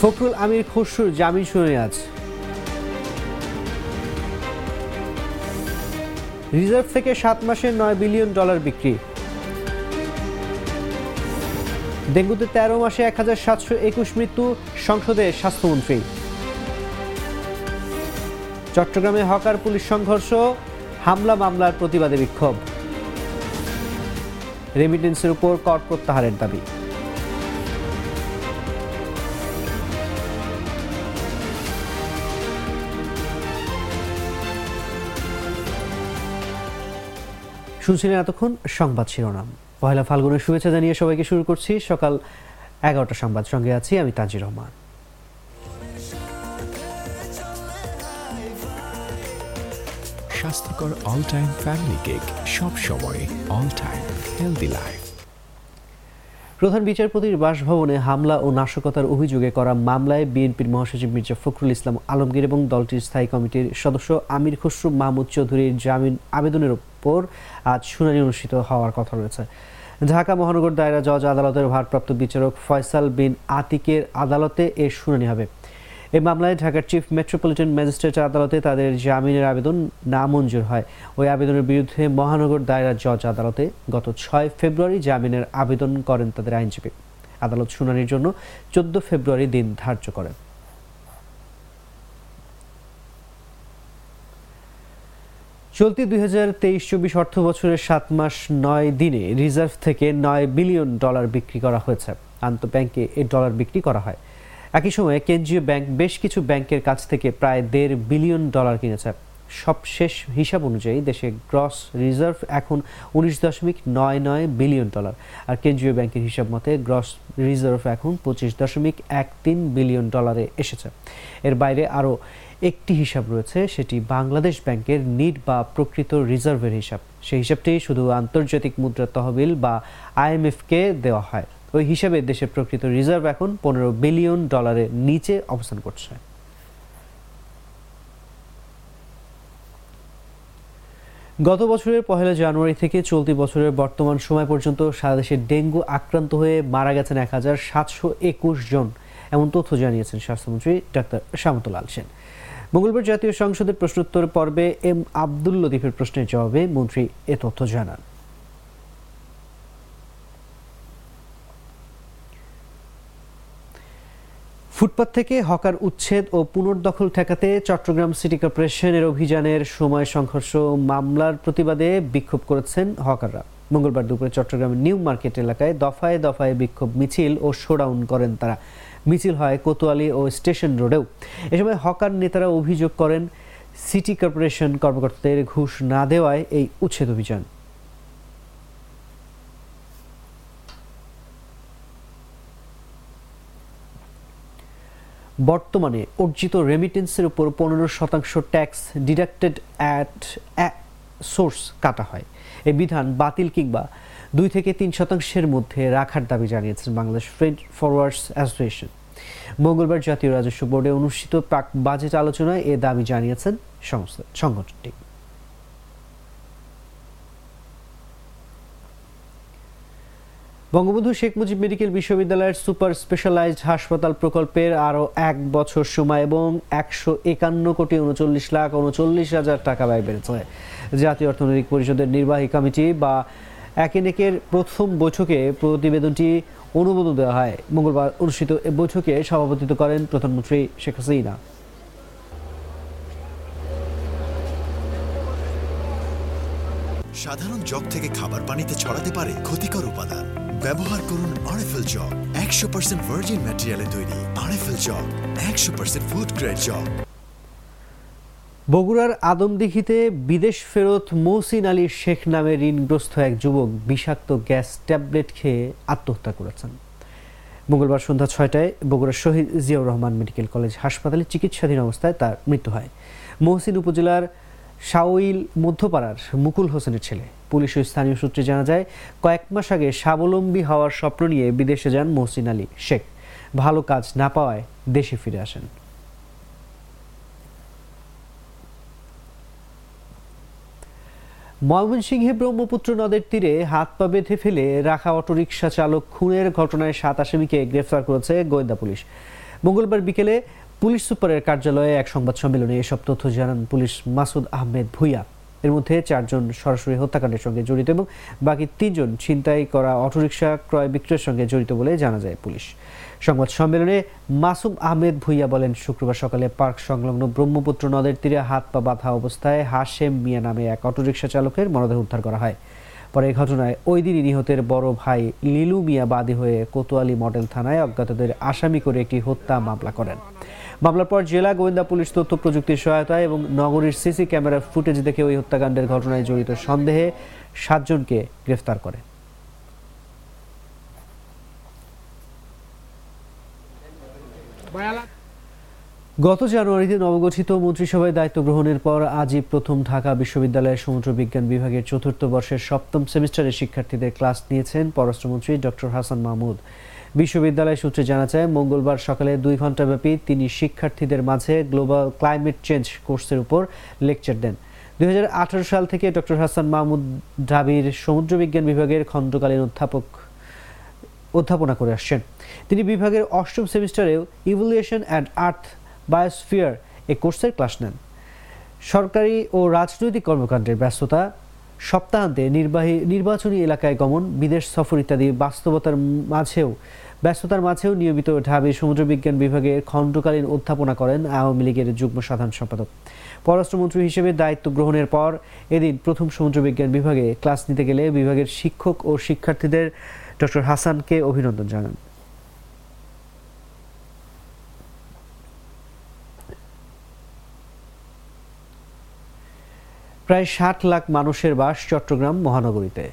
ফখরুল আমির খসরুর জামিন শুনানি আজ। রিজার্ভ থেকে সাত মাসে নয় বিলিয়ন ডলার বিক্রি। ডেঙ্গুতে তেরো মাসে এক হাজার সাতশো একুশ মৃত্যু, সংসদে স্বাস্থ্যমন্ত্রী। চট্টগ্রামে হকার পুলিশ সংঘর্ষ, হামলা মামলার প্রতিবাদে বিক্ষোভ। রেমিটেন্সের উপর কর প্রত্যাহারের দাবি। শুনছিলেন এতক্ষণ সংবাদ শিরোনাম। পয়লা ফাল্গুনের শুভেচ্ছা জানিয়ে সবাইকে শুরু করছি সকাল এগারোটা সংবাদ। সঙ্গে আছি আমি তাজির রহমান। স্বাস্থ্যকর অল টাইম ফ্যামিলি কেক সব সময় অল টাইম হেলদি লাইফ প্রধান বিচারপতির বাসভবনে হামলা ও নাশকতার অভিযোগে করা মামলায় বিএনপির মহাসচিব মির্জা ফখরুল ইসলাম আলমগীর এবং দলটির স্থায়ী কমিটির সদস্য আমির খসরু মাহমুদ চৌধুরীর জামিন আবেদনের উপর আজ শুনানি অনুষ্ঠিত হওয়ার কথা রয়েছে। ঢাকা মহানগর দায়রা জজ আদালতের ভারপ্রাপ্ত বিচারক ফয়সাল বিন আতিকের আদালতে এর শুনানি হবে। এই মামলায় ঢাকার চিফ মেট্রোপলিটন ম্যাজিস্ট্রেট আদালতে তাদের জামিনের আবেদন নামঞ্জুর হয়। ওই আবেদনের বিরুদ্ধে মহানগর দায়রা জজ আদালতে গত ছয় ফেব্রুয়ারি জামিনের আবেদন করেন তাদের আইনজীবী। আদালত শুনানির জন্য চোদ্দ ফেব্রুয়ারি দিন ধার্য করেন। চলতি দুই হাজার তেইশ চব্বিশ অর্থ বছরের সাত মাস নয় দিনে রিজার্ভ থেকে নয় বিলিয়ন ডলার বিক্রি করা হয়েছে। আন্তঃব্যাংকে এই ডলার বিক্রি করা হয়। একই সময়ে কেন্দ্রীয় ব্যাংক বেশ কিছু ব্যাংকের কাছ থেকে প্রায় দেড় বিলিয়ন ডলার কিনেছে। সবশেষ হিসাব অনুযায়ী দেশে গ্রস রিজার্ভ এখন উনিশ দশমিক নয় নয় বিলিয়ন ডলার। আর কেন্দ্রীয় ব্যাংকের হিসাব মতে গ্রস রিজার্ভ এখন পঁচিশ দশমিক এক তিন বিলিয়ন ডলারে এসেছে। এর বাইরে আরও একটি হিসাব রয়েছে, সেটি বাংলাদেশ ব্যাংকের নিট বা প্রকৃত রিজার্ভের হিসাব। সেই হিসাবটি শুধু আন্তর্জাতিক মুদ্রা তহবিল বা আইএমএফকে দেওয়া হয়। ওই হিসাবে দেশের প্রকৃত রিজার্ভ এখন পনেরো বিলিয়ন ডলারের নিচে অবস্থান করছে। গত বছরের পহেলা জানুয়ারি থেকে চলতি বছরের বর্তমান সময় পর্যন্ত সারা দেশে ডেঙ্গু আক্রান্ত হয়ে মারা গেছেন এক হাজার সাতশো একুশ জন, এমন তথ্য জানিয়েছেন স্বাস্থ্যমন্ত্রী ডাক্তার শ্যামতলাল সেন। মঙ্গলবার জাতীয় সংসদের প্রশ্নোত্তর পর্বে এম আব্দুল লতিফের প্রশ্নের জবাবে মন্ত্রী এ তথ্য জানান। ফুটপাত থেকে হকার উচ্ছেদ ও পুনর্দখল ঠেকাতে চট্টগ্রাম সিটি কর্পোরেশনের অভিযানের সময় সংঘর্ষ মামলার প্রতিবাদে বিক্ষোভ করেছেন হকাররা। মঙ্গলবার দুপুরে চট্টগ্রামের নিউ মার্কেট এলাকায় দফায় দফায় বিক্ষোভ, মিছিল ও শোডাউন করেন তারা। মিছিল হয় কোতোয়ালি ও স্টেশন রোডেও। এ সময় হকার নেতারা অভিযোগ করেন, সিটি কর্পোরেশন কর্মকর্তাদের ঘুষ না দেওয়ায় এই উচ্ছেদ অভিযান। বর্তমানে অর্জিত রেমিটেন্সের উপর পনেরো শতাংশ ট্যাক্স ডিডাক্টেড অ্যাট সোর্স কাটা হয়। এ বিধান বাতিল কিংবা দুই থেকে তিন শতাংশের মধ্যে রাখার দাবি জানিয়েছেন বাংলাদেশ ফ্রেড ফরওয়ার্ডস অ্যাসোসিয়েশন মঙ্গলবার জাতীয় রাজস্ব বোর্ডে অনুষ্ঠিত প্রাক বাজেট আলোচনায় এ দাবি জানিয়েছেন সংস্থা সংগঠনটি। বঙ্গবন্ধু শেখ মুজিব মেডিকেল বিশ্ববিদ্যালয়ের সুপার স্পেশালাইজড হাসপাতাল প্রকল্পের আরও এক বছর সময় এবং একশো একান্ন কোটি উনচল্লিশ লাখ উনচল্লিশ হাজার টাকা ব্যয় বেড়েছে। জাতীয় অর্থনৈতিক পরিষদের নির্বাহী কমিটি বা একেনেকের প্রথম বৈঠকে প্রতিবেদনটি অনুমোদন দেওয়া হয়। মঙ্গলবার অনুষ্ঠিত বৈঠকে সভাপতিত্ব করেন প্রধানমন্ত্রী শেখ হাসিনা। সাধারণ জগ থেকে খাবার পানিতে ছড়াতে পারে ক্ষতিকর উপাদান। ব্যবহার করুন আরএফএল জগ। একশো পার্সেন্ট ভার্জিন ম্যাটেরিয়ালে তৈরি আরএফএল জগ। একশো পার্সেন্ট ফুড গ্রেড জগ। বগুড়ার আদমদিঘিতে বিদেশ ফেরত মৌসিন আলী শেখ নামে ঋণগ্রস্ত এক যুবক বিষাক্ত গ্যাস ট্যাবলেট খেয়ে আত্মহত্যা করেছেন। মঙ্গলবার সন্ধ্যা ছয়টায় বগুড়ার শহীদ জিয়াউর রহমান মেডিকেল কলেজ হাসপাতালে চিকিৎসাধীন অবস্থায় তার মৃত্যু হয়। মহসিন উপজেলার শাওইল মধ্যপাড়ার মুকুল হোসেনের ছেলে। পুলিশ ও স্থানীয় সূত্রে জানা যায়, কয়েক মাস আগে স্বাবলম্বী হওয়ার স্বপ্ন নিয়ে বিদেশে যান মহসিন আলী শেখ। ভালো কাজ না পাওয়ায় দেশে ফিরে আসেন। ময়মনসিংহে ব্রহ্মপুত্র নদের তীরে হাত পা বেঁধে ফেলে রাখা অটোরিকশা চালক খুনের ঘটনায় সাত আসামিকে গ্রেফতার করেছে গোয়েন্দা পুলিশ। মঙ্গলবার বিকেলে পুলিশ সুপারের কার্যালয়ে এক সংবাদ সম্মেলনে এসব তথ্য জানান পুলিশ মাসুদ আহমেদ ভুইয়া। এর মধ্যে চারজন সরাসরি হত্যাকাণ্ডের সঙ্গে জড়িত এবং বাকি তিনজন ছিনতাই করা অটোরিকশা ক্রয় বিক্রয়ের সঙ্গে জড়িত বলে জানা যায় পুলিশ। সংবাদ সম্মেলনে মাসুম আহমেদ ভুইয়া বলেন, শুক্রবার সকালে পার্ক সংলগ্ন ব্রহ্মপুত্র নদের তীরে হাত পা বাঁধা অবস্থায় হাশেম মিয়া নামে এক অটোরিকশা চালকের মরদেহ উদ্ধার করা হয়। পরে ঘটনায় ওই দিনই নিহতের বড় ভাই লিলু মিয়া বাদী হয়ে কোতোয়ালি মডেল থানায় অজ্ঞাতদের আসামি করে একটি হত্যা মামলা করেন। মামলার পর জেলা গোয়েন্দা পুলিশ তথ্য প্রযুক্তির সহায়তায় এবং নগরীর সিসি ক্যামেরার ফুটেজ দেখে ওই হত্যাকাণ্ডের ঘটনায় জড়িত সন্দেহে সাতজনকে গ্রেফতার করে। গত জানুয়ারিতে নবগঠিত মন্ত্রিসভায় দায়িত্ব গ্রহণের পর আজই প্রথম ঢাকা বিশ্ববিদ্যালয়ের সমুদ্র বিজ্ঞান বিভাগের চতুর্থ বর্ষের সপ্তম সেমিস্টারের শিক্ষার্থীদের ক্লাস নিয়েছেন পররাষ্ট্রমন্ত্রী ডক্টর হাসান মাহমুদ। বিশ্ববিদ্যালয় সূত্রে জানা যায়, মঙ্গলবার সকালে দুই ঘণ্টাব্যাপী তিনি শিক্ষার্থীদের মাঝে গ্লোবাল ক্লাইমেট চেঞ্জ কোর্সের উপর লেকচার দেন। দুই হাজার আঠারো সাল থেকে ডক্টর হাসান মাহমুদ ঢাবির সমুদ্রবিজ্ঞান বিভাগের খণ্ডকালীন অধ্যাপক অধ্যাপনা করে আসছেন। তিনি বিভাগের অষ্টম সেমিস্টারেও ইভলিউশন অ্যান্ড আর্থ বায়োস্ফিয়ার এ কোর্সের ক্লাস নেন। সরকারি ও রাজনৈতিক কর্মকাণ্ডের ব্যস্ততা, সপ্তাহান্তে নির্বাহী, নির্বাচনী এলাকায় গমন, বিদেশ সফর ইত্যাদি বাস্তবতার মাঝেও ব্যস্ততার মাঝেও নিয়মিত ঢাবি সমুদ্রবিজ্ঞান বিভাগের খণ্ডকালীন অধ্যাপনা করেন আওয়ামী লীগের যুগ্ম সাধারণ সম্পাদক। পররাষ্ট্রমন্ত্রী হিসেবে দায়িত্ব গ্রহণের পর এদিন প্রথম সমুদ্রবিজ্ঞান বিভাগে ক্লাস নিতে গেলে বিভাগের শিক্ষক ও শিক্ষার্থীদের ডক্টর হাসানকে অভিনন্দন জানান। প্রায় ষাট লাখ মানুষের বাস চট্টগ্রাম মহানগরীতে।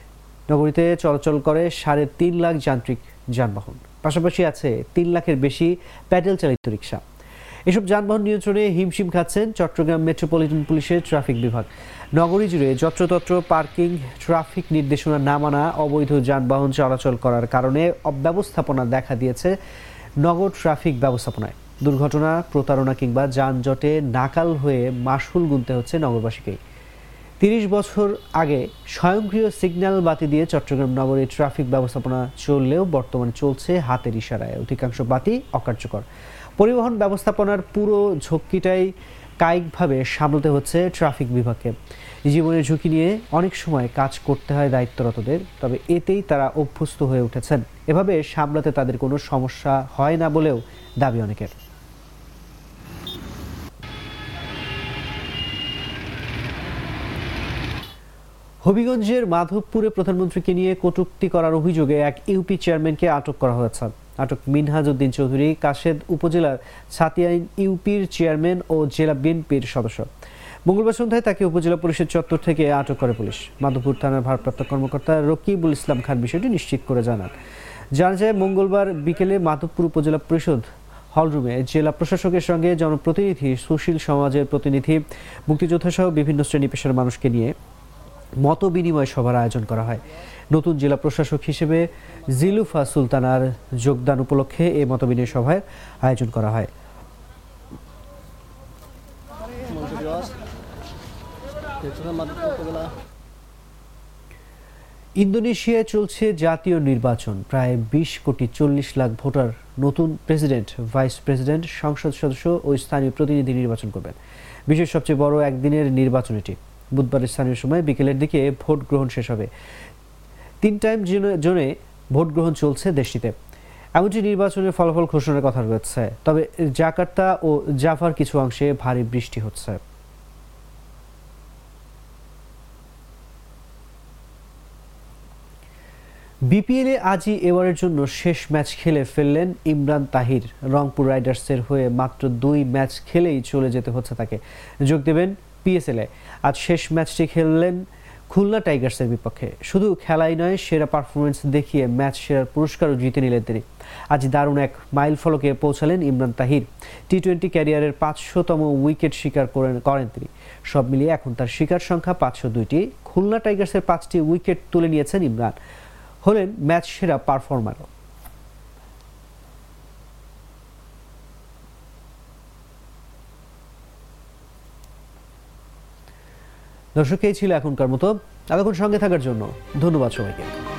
নগরীতে চলাচল করে সাড়ে তিন লাখ যান্ত্রিক যানবাহন। পাশাপাশি আছে তিন লাখের বেশি প্যাডেল চালিত রিক্সা এসব যানবাহন নিয়ন্ত্রণে হিমশিম খাচ্ছেন চট্টগ্রাম মেট্রোপলিটন পুলিশের ট্রাফিক বিভাগ। নগরী জুড়ে যত্রতত্র পার্কিং, ট্রাফিক নির্দেশনা না মানা অবৈধ যানবাহন চলাচল করার কারণে অব্যবস্থাপনা দেখা দিয়েছে নগর ট্রাফিক ব্যবস্থাপনায়। দুর্ঘটনা, প্রতারণা কিংবা যানজটে নাকাল হয়ে মাসুল গুনতে হচ্ছে নগরবাসীকেই। তিরিশ বছর আগে স্বয়ংক্রিয় সিগন্যাল বাতি দিয়ে চট্টগ্রাম নগরীর ট্রাফিক ব্যবস্থাপনা চললেও বর্তমানে চলছে হাতের ইশারায়। অধিকাংশ বাতি অকার্যকর। পরিবহন ব্যবস্থাপনার পুরো ঝক্কিটাই কায়িকভাবে সামলাতে হচ্ছে ট্রাফিক বিভাগকে। জীবনের ঝুঁকি নিয়ে অনেক সময় কাজ করতে হয় দায়িত্বরতদের, তবে এতেই তারা অভ্যস্ত হয়ে উঠেছেন। এভাবে সামলাতে তাদের কোনো সমস্যা হয় না বলেও দাবি অনেকের। হবিগঞ্জের মাধবপুরে প্রধানমন্ত্রীকে নিয়ে কটূক্তি করার অভিযোগে এক ইউপি চেয়ারম্যানকে আটক করা হয়েছে। আটক মিনহাজ উদ্দিন চৌধুরী, কাশেদ উপজেলার সাতিয়াইন ইউপির চেয়ারম্যান ও জেলা বিএনপির সদস্য। মঙ্গলবার সন্ধ্যায় তাকে উপজেলা পরিষদ চত্বর থেকে আটক করে পুলিশ। মাধবপুর থানার ভারপ্রাপ্ত কর্মকর্তা রকিবুল ইসলাম খান বিষয়টি নিশ্চিত করে জানান। জানা যায়, মঙ্গলবার বিকেলে মাধবপুর উপজেলা পরিষদ হলরুমে জেলা প্রশাসকের সঙ্গে জনপ্রতিনিধি সুশীল সমাজের প্রতিনিধি মুক্তিযোদ্ধা সহ বিভিন্ন শ্রেণি পেশার মানুষকে নিয়ে মত বিনিময় সভার আয়োজন করা হয়। নতুন জেলা প্রশাসক হিসেবে জিলুফা সুলতানার যোগদান উপলক্ষে এই মত বিনিময় সভার আয়োজন করা হয়। ইন্দোনেশিয়ায় চলছে জাতীয় নির্বাচন। প্রায় বিশ কোটি চল্লিশ লাখ ভোটার নতুন প্রেসিডেন্ট, ভাইস প্রেসিডেন্ট, সংসদ সদস্য ও স্থানীয় প্রতিনিধি নির্বাচন করবেন। বিশ্বের সবচেয়ে বড় একদিনের নির্বাচন এটি। বুধবার স্থানীয় সময় বিকেলের দিকে ভোট গ্রহণ শেষ হবে। তিন টাইম জোনে ভোট গ্রহণ চলছে দেশটিতে। এমনকি নির্বাচনের ফলাফল ঘোষণার কথা রয়েছে। তবে জাকার্তা ও জাফার কিছু অংশে ভারী বৃষ্টি হচ্ছে। বিপিএলে আজই এবারের জন্য শেষ ম্যাচ খেলে ফেললেন ইমরান তাহির। রংপুর রাইডার্সের হয়ে মাত্র দুই ম্যাচ খেলেই চলে যেতে হচ্ছে তাকে। যোগ দেবেন পিএসএলে আজ শেষ ম্যাচটি খেললেন খুলনা টাইগার্সের বিপক্ষে। শুধু খেলাই নয়, সেরা পারফরমেন্স দেখিয়ে ম্যাচ সেরার পুরস্কারও জিতে নিলেন তিনি। আজ দারুণ এক মাইল ফলকে পৌঁছালেন ইমরান তাহির। টি টোয়েন্টি ক্যারিয়ারের পাঁচশোতম উইকেট শিকার করেন করেন তিনি। সব মিলিয়ে এখন তার শিকার সংখ্যা পাঁচশো দুইটি। খুলনা টাইগার্সের পাঁচটি উইকেট তুলে নিয়েছেন ইমরান। হলেন ম্যাচ সেরা পারফর্মারও দর্শক এই ছিল এখনকার মতো। এতক্ষণ সঙ্গে থাকার জন্য ধন্যবাদ সবাইকে।